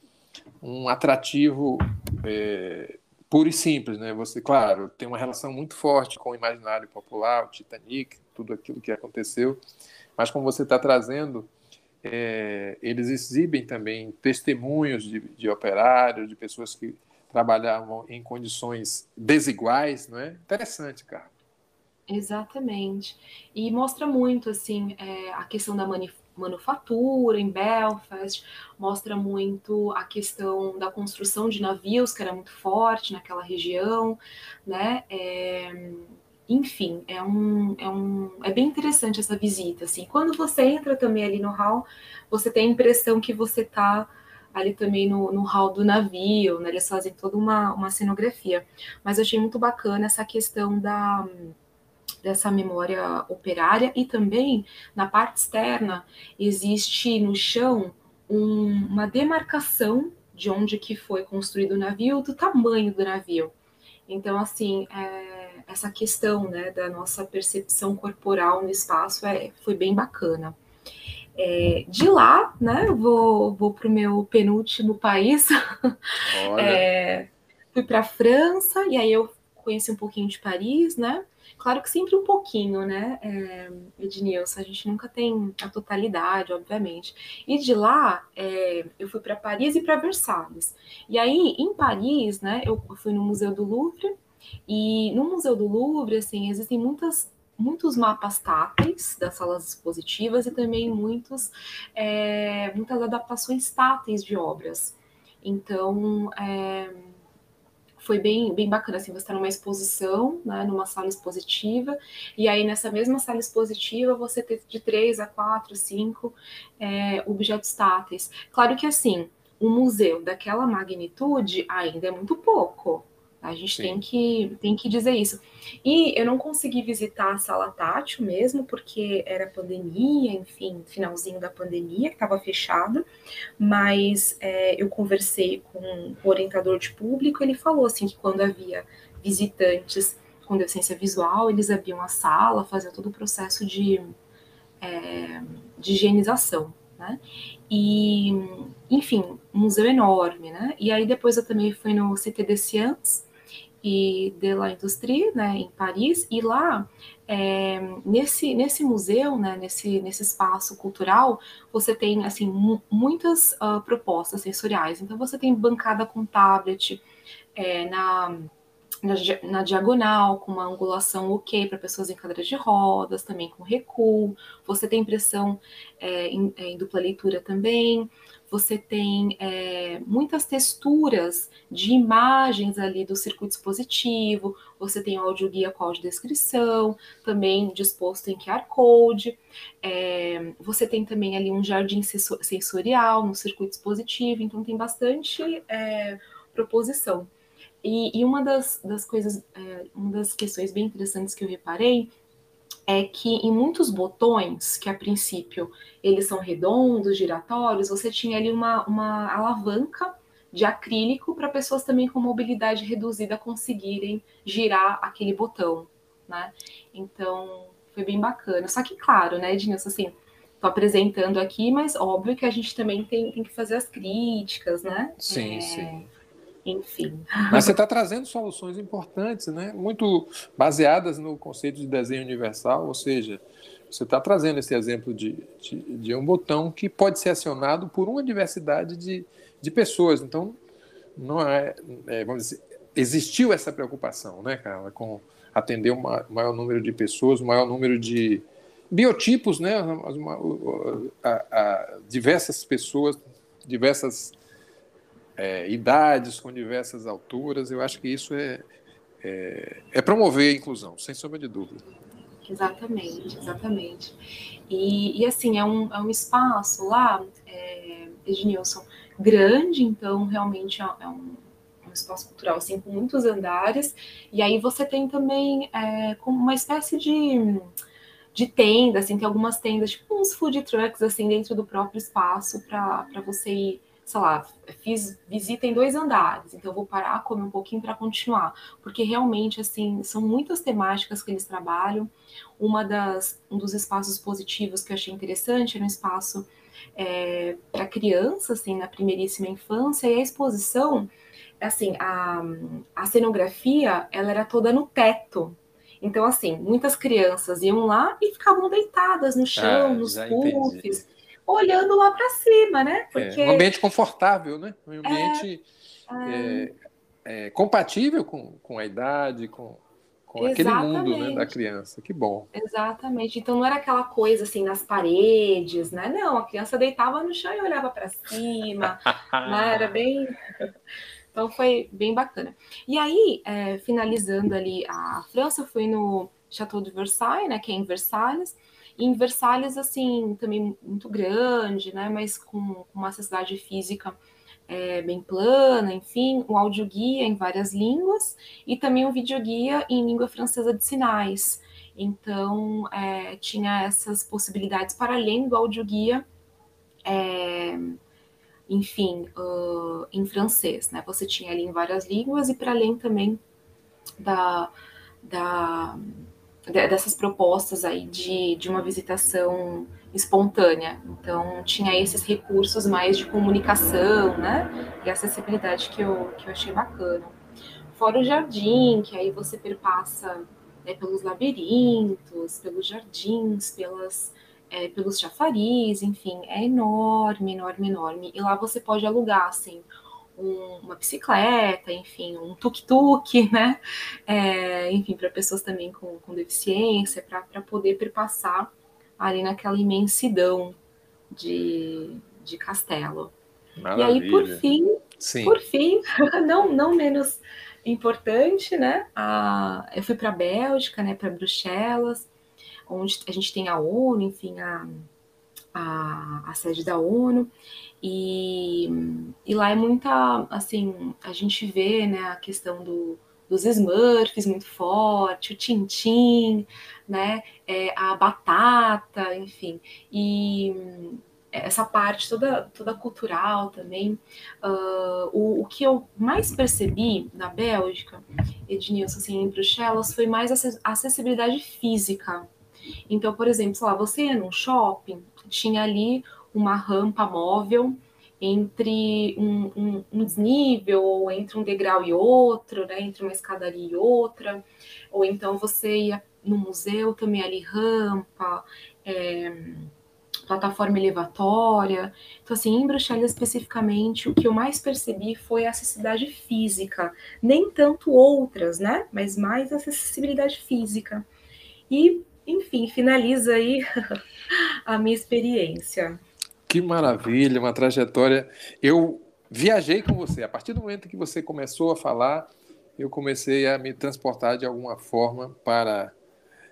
um atrativo é, puro e simples, né? Você, claro, tem uma relação muito forte com o imaginário popular, o Titanic, tudo aquilo que aconteceu, mas como você está trazendo, é, eles exibem também testemunhos de, de operários, de pessoas que trabalhavam em condições desiguais, não é? Interessante, cara. Exatamente. E mostra muito, assim, é, a questão da manufatura em Belfast, mostra muito a questão da construção de navios, que era muito forte naquela região, né? É, enfim, é um, é um é bem interessante essa visita, assim. Quando você entra também ali no hall, você tem a impressão que você está ali também no, no hall do navio, né? Eles fazem toda uma, uma cenografia. Mas eu achei muito bacana essa questão da dessa memória operária e também na parte externa existe no chão um, uma demarcação de onde que foi construído o navio, do tamanho do navio. Então, assim, é, essa questão né, da nossa percepção corporal no espaço é, foi bem bacana. É, de lá, né, vou, vou para o meu penúltimo país. [laughs] É, fui para a França, e aí eu conheci um pouquinho de Paris, né? Claro que sempre um pouquinho, né, é, Ednilson? A gente nunca tem a totalidade, obviamente. E de lá, é, eu fui para Paris e para Versalhes. E aí, em Paris, né, eu fui no Museu do Louvre. E no Museu do Louvre, assim, existem muitas muitos mapas táteis das salas expositivas e também muitos, é, muitas adaptações táteis de obras. Então, é, foi bem, bem bacana, assim, você está numa exposição, né, numa sala expositiva, e aí nessa mesma sala expositiva você ter de três a quatro, cinco é, objetos táteis. Claro que, assim, um museu daquela magnitude ainda é muito pouco, a gente tem que, tem que dizer isso. E eu não consegui visitar a sala tátil mesmo, porque era pandemia, enfim, finalzinho da pandemia, que estava fechado, mas é, eu conversei com o orientador de público, ele falou assim que quando havia visitantes com deficiência visual, eles abriam a sala, faziam todo o processo de, é, de higienização. Né? E, enfim, um museu enorme, né? E aí depois eu também fui no CT de Sciences, e de la Industrie, né, em Paris, e lá, é, nesse, nesse museu, né, nesse, nesse espaço cultural, você tem, assim, muitas uh, propostas sensoriais. Então, você tem bancada com tablet é, na, na, na, diagonal, com uma angulação ok para pessoas em cadeira de rodas, também com recuo. Você tem impressão é, em, em dupla leitura também você tem é, muitas texturas de imagens ali do circuito expositivo, você tem áudio guia com audiodescrição, também disposto em QR Code, é, você tem também ali um jardim sensorial no circuito expositivo, então tem bastante é, proposição. E, e, uma das, das coisas, é, uma das questões bem interessantes que eu reparei é que em muitos botões, que a princípio eles são redondos, giratórios, você tinha ali uma, uma alavanca de acrílico para pessoas também com mobilidade reduzida conseguirem girar aquele botão, né? Então, foi bem bacana. Só que, claro, né, Ednilson, assim, tô apresentando aqui, mas óbvio que a gente também tem, tem que fazer as críticas, né? Sim, é... sim. Enfim. Mas você está trazendo soluções importantes, né? Muito baseadas no conceito de desenho universal, ou seja, você está trazendo esse exemplo de, de, de, um botão que pode ser acionado por uma diversidade de, de pessoas. Então, não é, é vamos dizer, existiu essa preocupação, né, Carla, com atender um maior número de pessoas, um maior número de biotipos, né, uma, a, a, diversas pessoas, diversas é, idades, com diversas alturas. Eu acho que isso é, é, é promover a inclusão, sem sombra de dúvida. Exatamente, exatamente. E, e, assim, é um, é um espaço lá, é, Ednilson, grande, então realmente é, é um, um, espaço cultural assim, com muitos andares, e aí você tem também é, como uma espécie de, de tenda, assim, tem algumas tendas, tipo uns food trucks assim, dentro do próprio espaço para você ir sei lá, fiz visita em dois andares, então vou parar, comer um pouquinho para continuar, porque realmente assim são muitas temáticas que eles trabalham. Uma das um dos espaços positivos que eu achei interessante era um espaço é, para criança, assim, na primeiríssima infância, e a exposição, assim, a, a cenografia, ela era toda no teto. Então, assim, muitas crianças iam lá e ficavam deitadas no chão, ah, nos puffs olhando lá para cima, né? É, Porque... É, um ambiente confortável, né? Um ambiente é, é, é, compatível com, com a idade, com, com aquele mundo né, da criança. Que bom. Exatamente. Então não era aquela coisa assim nas paredes, né? Não, a criança deitava no chão e olhava para cima. [laughs] né? Era bem. Então foi bem bacana. E aí, é, finalizando ali a França, eu fui no Chateau de Versailles, né? Que é em Versalhes em Versalhes, assim, também muito grande, né? Mas com uma acessibilidade física é, bem plana, enfim, um audioguia em várias línguas e também um videoguia em língua francesa de sinais. Então, é, tinha essas possibilidades para além do audioguia, é, enfim, uh, em francês, né? Você tinha ali em várias línguas e para além também da, da dessas propostas aí de, de uma visitação espontânea. Então, tinha esses recursos mais de comunicação, né? E acessibilidade que eu, que eu achei bacana. Fora o jardim, que aí você perpassa né, pelos labirintos, pelos jardins, pelas, é, pelos chafariz, enfim, é enorme, enorme, enorme. E lá você pode alugar, assim, um, uma bicicleta, enfim, um tuk-tuk, [laughs] né? É, enfim, para pessoas também com, com deficiência, para poder perpassar ali naquela imensidão de, de castelo. Maravilha. E aí, por fim, Sim. por fim, [laughs] não, não menos importante, né? A, eu fui para a Bélgica, né? Para Bruxelas, onde a gente tem a ONU, enfim, a, a, a sede da ONU. E, e lá é muita, assim, a gente vê, né, a questão do, dos Smurfs muito forte, o Tintim, né, é, a batata, enfim, e essa parte toda, toda cultural também. Uh, o, o que eu mais percebi na Bélgica, Ednilson, assim, em Bruxelas, foi mais a acessibilidade física. Então, por exemplo, sei lá, você ia num shopping, tinha ali uma rampa móvel entre um, um, um, desnível, ou entre um degrau e outro, né, entre uma escadaria e outra, ou então você ia no museu também ali rampa, é, plataforma elevatória. Então, assim, em Bruxelas especificamente, o que eu mais percebi foi a acessibilidade física, nem tanto outras, né, mas mais acessibilidade física. E, enfim, finaliza aí [laughs] a minha experiência. Que maravilha, uma trajetória. Eu viajei com você. A partir do momento que você começou a falar, eu comecei a me transportar de alguma forma para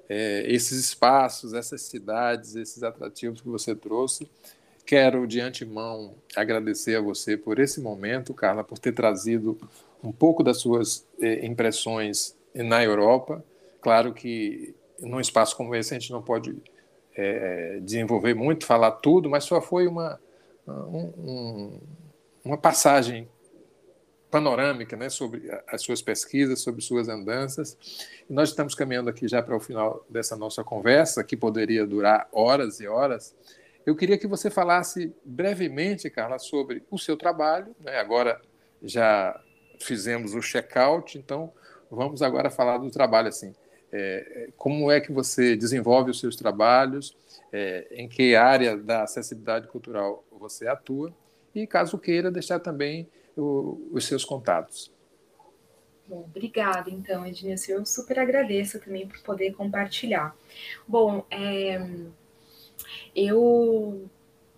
é, esses espaços, essas cidades, esses atrativos que você trouxe. Quero, de antemão, agradecer a você por esse momento, Carla, por ter trazido um pouco das suas é, impressões na Europa. Claro que num espaço como esse a gente não pode é, desenvolver muito, falar tudo, mas só foi uma, um, uma passagem panorâmica né, sobre as suas pesquisas, sobre suas andanças. E nós estamos caminhando aqui já para o final dessa nossa conversa, que poderia durar horas e horas. Eu queria que você falasse brevemente, Carla, sobre o seu trabalho. Né? Agora já fizemos o check-out, então vamos agora falar do trabalho assim. É, como é que você desenvolve os seus trabalhos? É, em que área da acessibilidade cultural você atua? E caso queira deixar também o, os seus contatos. Bom, obrigada, então, Ednilson. Eu super agradeço também por poder compartilhar. Bom, é, eu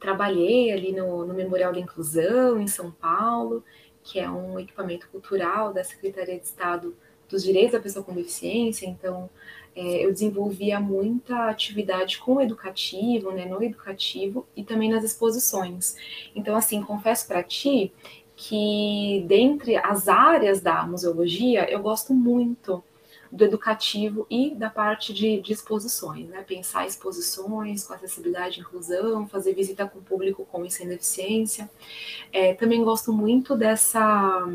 trabalhei ali no, no Memorial da Inclusão, em São Paulo, que é um equipamento cultural da Secretaria de Estado dos Direitos da Pessoa com Deficiência, então é, eu desenvolvia muita atividade com o educativo, né, no educativo e também nas exposições. Então, assim, confesso para ti que dentre as áreas da museologia, eu gosto muito do educativo e da parte de, de exposições, né? Pensar exposições com acessibilidade e inclusão, fazer visita com o público com e sem deficiência. É, também gosto muito dessa,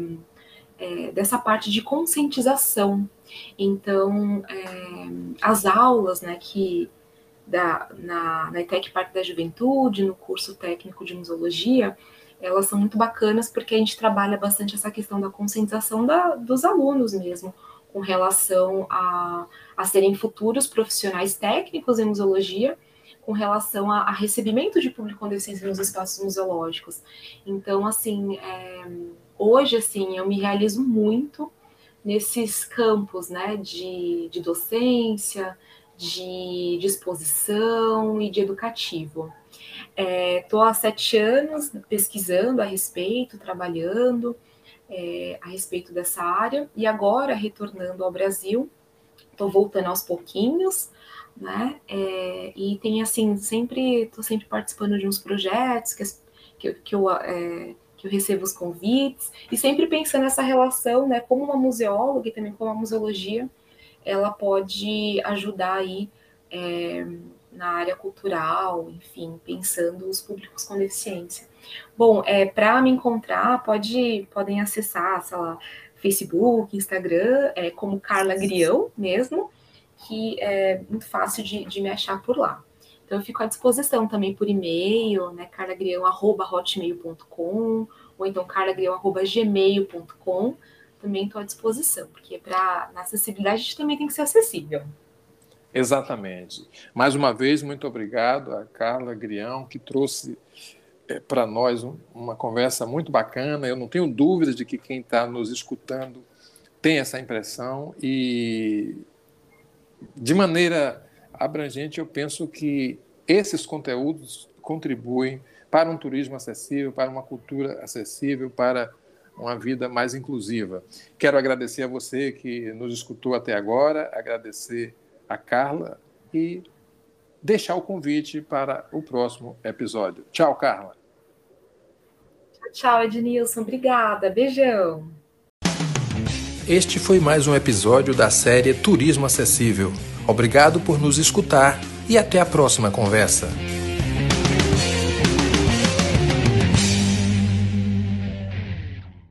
é, dessa parte de conscientização. Então, é, as aulas, né, que da, na, na ETEC Parque da Juventude, no curso técnico de museologia, elas são muito bacanas porque a gente trabalha bastante essa questão da conscientização da, dos alunos mesmo, com relação a, a serem futuros profissionais técnicos em museologia, com relação a, a recebimento de público com deficiência nos espaços museológicos. Então, assim, é, hoje, assim, eu me realizo muito nesses campos, né, de, de docência, de, exposição e de educativo. Estou é, há sete anos pesquisando a respeito, trabalhando é, a respeito dessa área, e agora, retornando ao Brasil, estou voltando aos pouquinhos, né? É, e tem assim, sempre estou sempre participando de uns projetos que, que, que eu. Que eu recebo os convites, e sempre pensando nessa relação, né, como uma museóloga e também como a museologia, ela pode ajudar aí é, na área cultural, enfim, pensando os públicos com deficiência. Bom, é, para me encontrar, pode, podem acessar, sei lá, Facebook, Instagram, é, como Carla Grião mesmo, que é muito fácil de, de me achar por lá. Então, eu fico à disposição também por e-mail, né, carlagrião.hotmail.com, ou então carlagrião.gmail.com, também estou à disposição, porque para na acessibilidade a gente também tem que ser acessível. Exatamente. Mais uma vez, muito obrigado a Carla Grião, que trouxe é, para nós um, uma conversa muito bacana. Eu não tenho dúvidas de que quem está nos escutando tem essa impressão e, de maneira abrangente, eu penso que esses conteúdos contribuem para um turismo acessível, para uma cultura acessível, para uma vida mais inclusiva. Quero agradecer a você que nos escutou até agora, agradecer a Carla e deixar o convite para o próximo episódio. Tchau, Carla. Tchau, Ednilson. Obrigada. Beijão. Este foi mais um episódio da série Turismo Acessível. Obrigado por nos escutar e até a próxima conversa.